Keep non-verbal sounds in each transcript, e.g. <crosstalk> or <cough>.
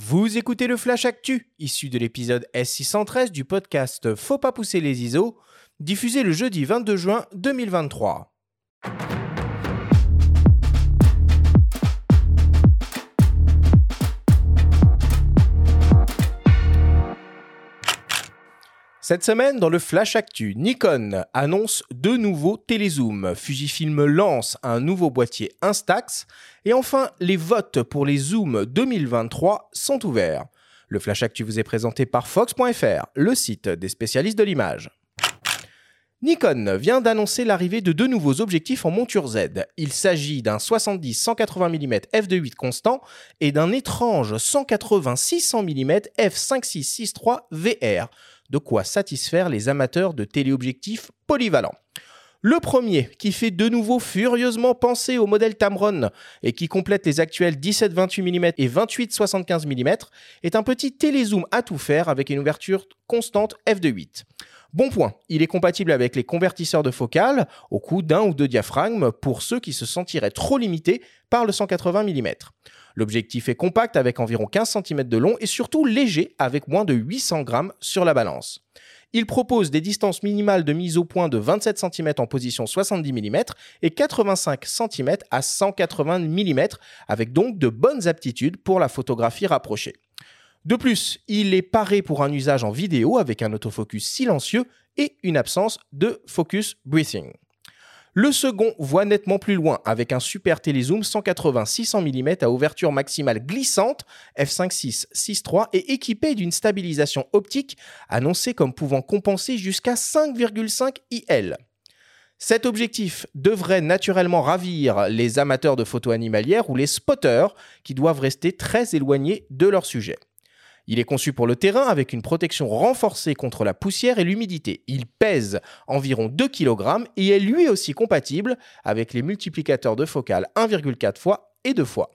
Vous écoutez le Flash Actu, issu de l'épisode S613 du podcast Faut pas pousser les ISO, diffusé le jeudi 22 juin 2023. Cette semaine, dans le Flash Actu, Nikon annonce deux nouveaux télézooms. Fujifilm lance un nouveau boîtier Instax. Et enfin, les votes pour les zooms 2023 sont ouverts. Le Flash Actu vous est présenté par Fox.fr, le site des spécialistes de l'image. Nikon vient d'annoncer l'arrivée de deux nouveaux objectifs en monture Z. Il s'agit d'un 70-180 mm f2.8 constant et d'un étrange 180-600 mm f5.6-6.3 VR de quoi satisfaire les amateurs de téléobjectifs polyvalents. Le premier, qui fait de nouveau furieusement penser au modèle Tamron et qui complète les actuels 17-28 mm et 28-75 mm, est un petit télézoom à tout faire avec une ouverture constante f2.8. Bon point, il est compatible avec les convertisseurs de focale au coup d'un ou deux diaphragmes pour ceux qui se sentiraient trop limités par le 180 mm. L'objectif est compact avec environ 15 cm de long et surtout léger avec moins de 800 grammes sur la balance. Il propose des distances minimales de mise au point de 27 cm en position 70 mm et 85 cm à 180 mm avec donc de bonnes aptitudes pour la photographie rapprochée. De plus, il est paré pour un usage en vidéo avec un autofocus silencieux et une absence de focus breathing. Le second voit nettement plus loin avec un super télézoom 180-600 mm à ouverture maximale glissante f5.6-6.3 et équipé d'une stabilisation optique annoncée comme pouvant compenser jusqu'à 5,5 IL. Cet objectif devrait naturellement ravir les amateurs de photos animalières ou les spotters qui doivent rester très éloignés de leur sujet. Il est conçu pour le terrain avec une protection renforcée contre la poussière et l'humidité. Il pèse environ 2 kg et est lui aussi compatible avec les multiplicateurs de focale 1,4 fois et 2 fois.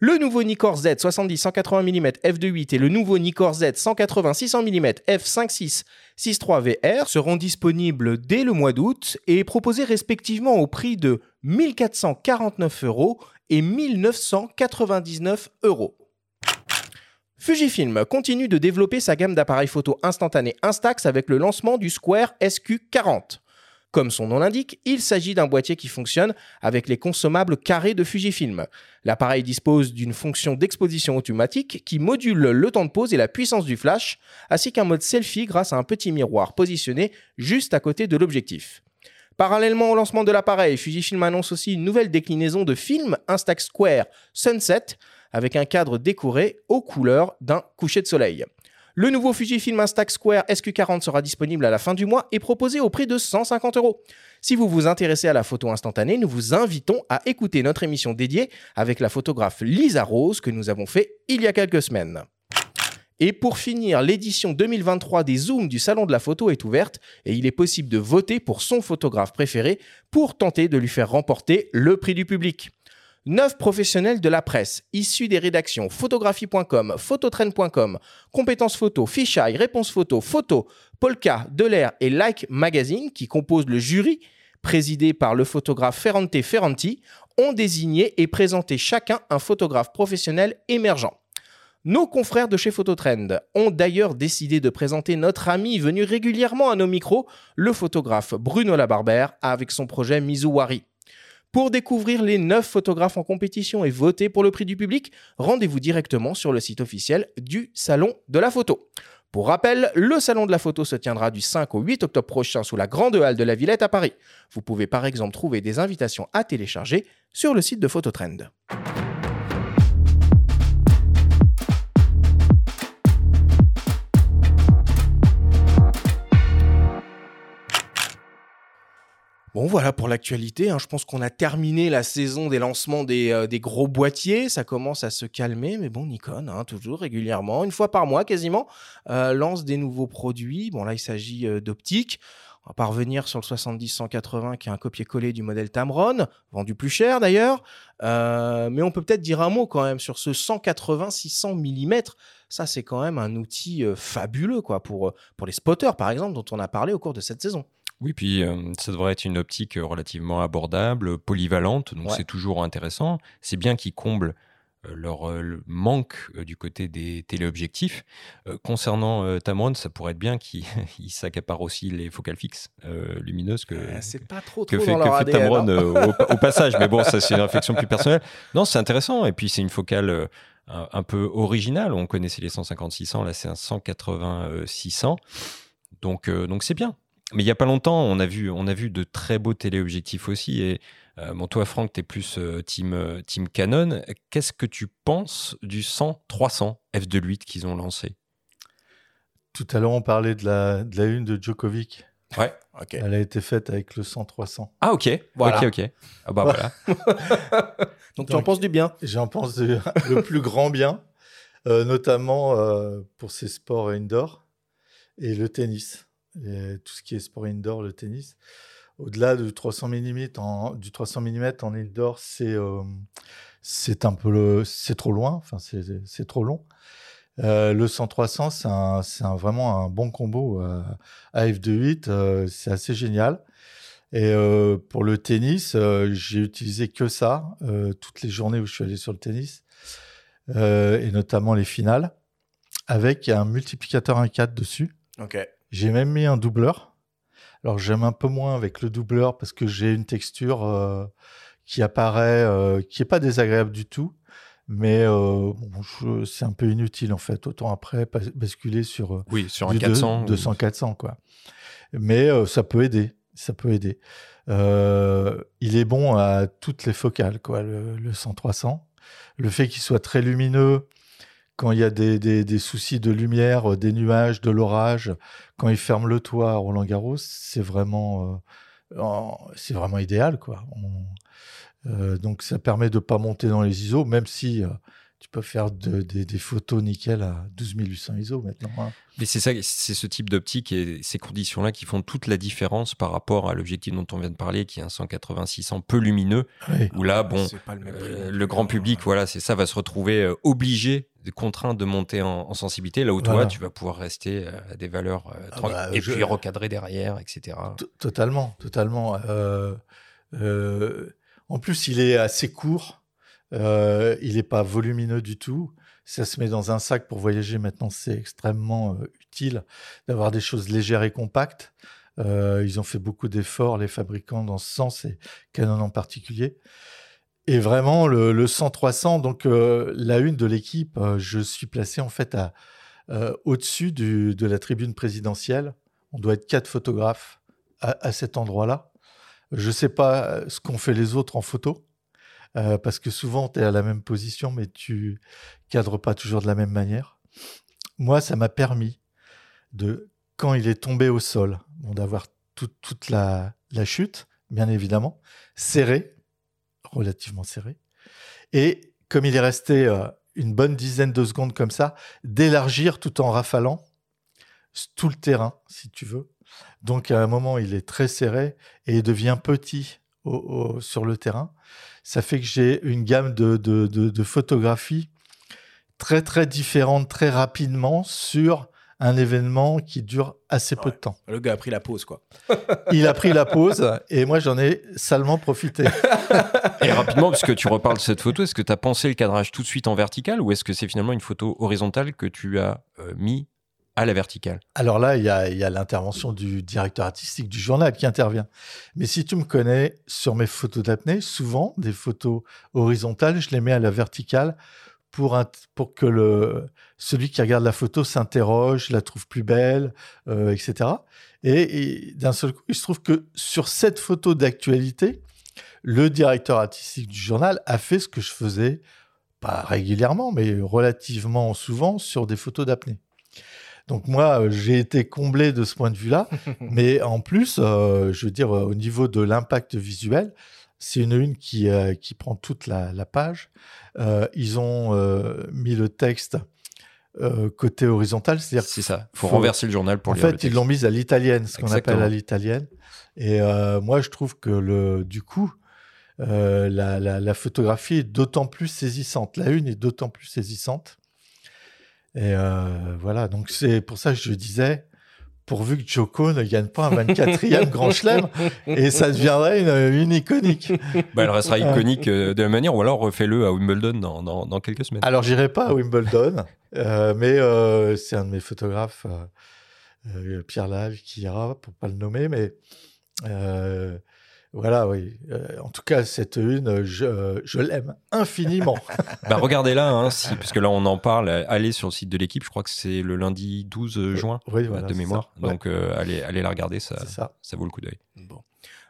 Le nouveau Nikkor Z 70-180 mm f2.8 et le nouveau Nikkor Z 180-600 mm f5.6 6.3 VR seront disponibles dès le mois d'août et proposés respectivement au prix de 1449 euros et 1999 euros. Fujifilm continue de développer sa gamme d'appareils photo instantanés Instax avec le lancement du Square SQ40. Comme son nom l'indique, il s'agit d'un boîtier qui fonctionne avec les consommables carrés de Fujifilm. L'appareil dispose d'une fonction d'exposition automatique qui module le temps de pause et la puissance du flash, ainsi qu'un mode selfie grâce à un petit miroir positionné juste à côté de l'objectif. Parallèlement au lancement de l'appareil, Fujifilm annonce aussi une nouvelle déclinaison de film Instax Square Sunset avec un cadre décoré aux couleurs d'un coucher de soleil. Le nouveau Fujifilm Instax Square SQ40 sera disponible à la fin du mois et proposé au prix de 150 euros. Si vous vous intéressez à la photo instantanée, nous vous invitons à écouter notre émission dédiée avec la photographe Lisa Rose que nous avons fait il y a quelques semaines. Et pour finir, l'édition 2023 des Zooms du Salon de la Photo est ouverte et il est possible de voter pour son photographe préféré pour tenter de lui faire remporter le prix du public. Neuf professionnels de la presse, issus des rédactions photographie.com, phototrain.com, compétences photo, fisheye, réponse photo, photo, Polka, Delair et Like Magazine, qui composent le jury, présidé par le photographe Ferrante Ferranti, ont désigné et présenté chacun un photographe professionnel émergent. Nos confrères de chez Phototrend ont d'ailleurs décidé de présenter notre ami venu régulièrement à nos micros, le photographe Bruno Labarbère, avec son projet Mizuwari. Pour découvrir les 9 photographes en compétition et voter pour le prix du public, rendez-vous directement sur le site officiel du Salon de la Photo. Pour rappel, le Salon de la Photo se tiendra du 5 au 8 octobre prochain sous la Grande Halle de la Villette à Paris. Vous pouvez par exemple trouver des invitations à télécharger sur le site de Phototrend. Bon voilà pour l'actualité, hein. je pense qu'on a terminé la saison des lancements des, euh, gros boîtiers, ça commence à se calmer, mais bon Nikon, hein, toujours régulièrement, une fois par mois quasiment, euh, lance des nouveaux produits. Bon là il s'agit euh, d'optique, on va pas revenir sur le 70-180 qui est un copier-coller du modèle Tamron, vendu plus cher d'ailleurs, mais on peut peut-être dire un mot quand même sur ce 180-600 mm. Ça, c'est quand même un outil fabuleux quoi, pour, pour les spotters, par exemple, dont on a parlé au cours de cette saison. Oui, puis euh, ça devrait être une optique relativement abordable, polyvalente, donc c'est toujours intéressant. C'est bien qu'il comble leur manque du côté des téléobjectifs. concernant Tamron, ça pourrait être bien qu'il <laughs> s'accapare aussi les focales fixes lumineuses que, c'est pas trop, que trop fait, dans que leur fait ADN, Tamron hein. au, au passage. Mais bon, ça c'est une réflexion plus personnelle. <laughs> Non, c'est intéressant. Et puis c'est une focale un, un peu originale. On connaissait les 150-600, là c'est un 180-600. Donc donc c'est bien. Mais il y a pas longtemps, on a vu, on a vu de très beaux téléobjectifs aussi. Et euh, bon, toi, Franck, tu es plus euh, team, euh, team Canon. Qu'est-ce que tu penses du 100-300 f2.8 qu'ils ont lancé? Tout à l'heure, on parlait de la, de la une de Djokovic. Ouais. Ok. Elle a été faite avec le 100-300. Ah, ok. Voilà. Ok, ok. Ah, bah voilà. <laughs> Donc tu en penses du bien? J'en pense de- le plus grand bien, euh, notamment euh, pour ses sports indoor et le tennis. Tout ce qui est sport indoor, le tennis. Au-delà du 300 mm en, du 300 mm en indoor, c'est euh, c'est un peu c'est trop loin. Enfin, c'est trop long. Euh, le 100-300, c'est vraiment un bon combo euh, à f2.8. euh, c'est assez génial. Et pour le tennis, j'ai utilisé que ça toutes les journées où je suis allé sur le tennis, et notamment les finales, avec un multiplicateur 1.4 dessus. Ok. J'ai même mis un doubleur. Alors j'aime un peu moins avec le doubleur parce que j'ai une texture euh, qui apparaît, euh, qui est pas désagréable du tout, mais euh, bon, c'est un peu inutile en fait. Autant après basculer sur Oui, sur un du deux- 400. ou- 200 400 quoi. Mais ça peut aider, ça peut aider. Il est bon à toutes les focales quoi, le, le 100 300. Le fait qu'il soit très lumineux quand il y a des, soucis de lumière, euh, des nuages, de l'orage, quand il ferme le toit à Roland Garros, c'est vraiment euh, c'est vraiment idéal quoi. Euh, donc ça permet de pas monter dans les ISO, même si tu peux faire de- des, des photos nickel à 12 800 ISO maintenant. hein. Mais c'est ça, c'est ce type d'optique et ces conditions-là qui font toute la différence par rapport à l'objectif dont on vient de parler, qui est un 180-600 peu lumineux, Oui. où là, bon, le euh, plus, le grand hein. public, voilà, c'est ça, va se retrouver euh, obligé, contraint de monter en, en sensibilité, là où toi, Voilà. tu vas pouvoir rester euh, à des valeurs euh, Ah tranquilles, bah, et je- puis recadrer derrière, etc. T- Totalement, totalement. Euh, euh, en plus, il est assez court. Euh, il n'est pas volumineux du tout. Ça se met dans un sac pour voyager. Maintenant, c'est extrêmement euh, utile d'avoir des choses légères et compactes. Euh, ils ont fait beaucoup d'efforts, les fabricants, dans ce sens, et Canon en particulier. Et vraiment, le, le 100-300, donc la une de l'équipe, je suis placé en fait au-dessus de la tribune présidentielle. On doit être quatre photographes à, à cet endroit-là. Je ne sais pas ce qu'ont fait les autres en photo, euh, parce que souvent, tu es à la même position, mais tu cadres pas toujours de la même manière. Moi, ça m'a permis de, quand il est tombé au sol, d'avoir tout- toute la, chute, bien évidemment, serré, relativement serré, et comme il est resté euh, une bonne dizaine de secondes comme ça, d'élargir tout en rafalant tout le terrain, si tu veux. Donc à un moment, il est très serré et il devient petit au- au- sur le terrain. Ça fait que j'ai une gamme de, de, de, de photographies très très différente très rapidement sur un événement qui dure assez peu de temps. Le gars a pris la pause, quoi. <laughs> Il a pris la pause et moi j'en ai salement profité. <laughs> Et rapidement, puisque tu reparles de cette photo, est-ce que tu as pensé le cadrage tout de suite en vertical ou est-ce que c'est finalement une photo horizontale que tu as euh, mis à la verticale Alors là, il y a, l'intervention du directeur artistique du journal qui intervient. Mais si tu me connais sur mes photos d'apnée, souvent des photos horizontales, je les mets à la verticale pour, pour que le, celui qui regarde la photo s'interroge, la trouve plus belle, euh, etc. Et, et d'un seul coup, il se trouve que sur cette photo d'actualité, le directeur artistique du journal a fait ce que je faisais, pas régulièrement, mais relativement souvent sur des photos d'apnée. Donc moi, euh, j'ai été comblé de ce point de vue-là, <laughs> mais en plus, euh, je veux dire, euh, au niveau de l'impact visuel, c'est une une qui, euh, qui prend toute la, la page. Euh, ils ont mis le texte côté horizontal, c'est-à-dire C'est ça. Il faut, faut- renverser le journal pour en lire le fait, ils l'ont mise à l'italienne, ce qu'on appelle à l'italienne. Et moi, je trouve que le, du coup, la, la- la photographie est d'autant plus saisissante. La une est d'autant plus saisissante. Et euh, voilà, donc c'est pour ça que je disais, pourvu que Joko ne gagne pas un 24e <laughs> Grand Chelem, et ça deviendrait une, une iconique. Bah, elle restera iconique euh, de la manière, ou alors refais-le à Wimbledon dans, dans, dans quelques semaines. Alors, j'irai pas à Wimbledon, euh, mais euh, c'est un de mes photographes, euh, euh, Pierre Lal, qui ira, pour pas le nommer, mais euh, voilà, oui. Euh, en tout cas, cette une, je, je l'aime infiniment. <laughs> Bah, regardez-la, hein, si, parce que là on en parle. Allez sur le site de l'équipe, je crois que c'est le lundi 12 juin oui, voilà, de mémoire. Ouais, Donc euh, allez, allez la regarder, ça, ça. ça vaut le coup d'œil. Bon.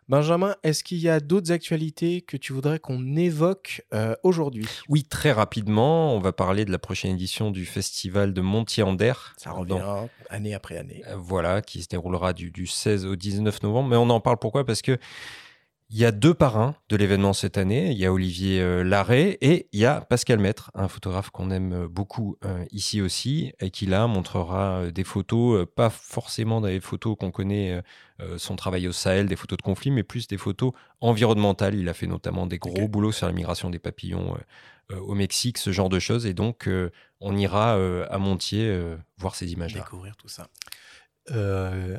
Benjamin, est-ce qu'il y a d'autres actualités que tu voudrais qu'on évoque euh, aujourd'hui? Oui, très rapidement, on va parler de la prochaine édition du festival de Montier-en-Der. Ça revient année après année. Euh, Voilà, qui se déroulera du, du 16 au 19 novembre. Mais on en parle pourquoi? Parce que il y a deux parrains de l'événement cette année. Il y a Olivier euh, Larrey et il y a Pascal Maître, un photographe qu'on aime euh, beaucoup euh, ici aussi, et qui là montrera des photos, pas forcément des photos qu'on connaît son travail au Sahel, des photos de conflit, mais plus des photos environnementales. Il a fait notamment des gros Ok. boulots sur la migration des papillons au Mexique, ce genre de choses. Et donc, on ira à Montier voir ces images-là. Découvrir tout ça. Euh,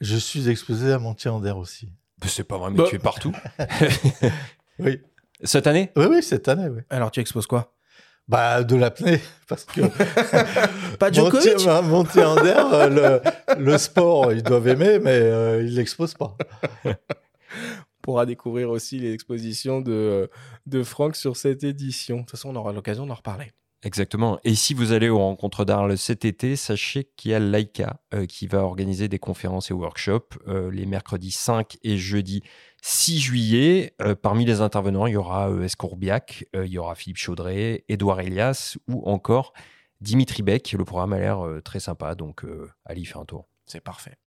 je suis exposé à Montier-en-Der aussi. Mais C'est pas vrai, mais Bah. tu es partout. <laughs> Oui, Cette année? Oui, oui cette année, oui. Alors, tu exposes quoi? Bah, de l'apnée, <laughs> parce que <laughs> Pas Djokovic Montier- Montier-en-Der, euh, le, le sport, ils doivent aimer, mais euh, ils l'exposent pas. On pourra découvrir aussi les expositions de, de Franck sur cette édition. De toute façon, on aura l'occasion d'en reparler. Exactement. Et si vous allez aux rencontres d'Arles cet été, sachez qu'il y a Laika euh, qui va organiser des conférences et workshops euh, les mercredis 5 et jeudi 6 juillet. Euh, parmi les intervenants, il y aura Escourbiac, il y aura Philippe Chaudret, Édouard Elias ou encore Dimitri Beck. Le programme a l'air très sympa, donc allez y un tour. C'est parfait.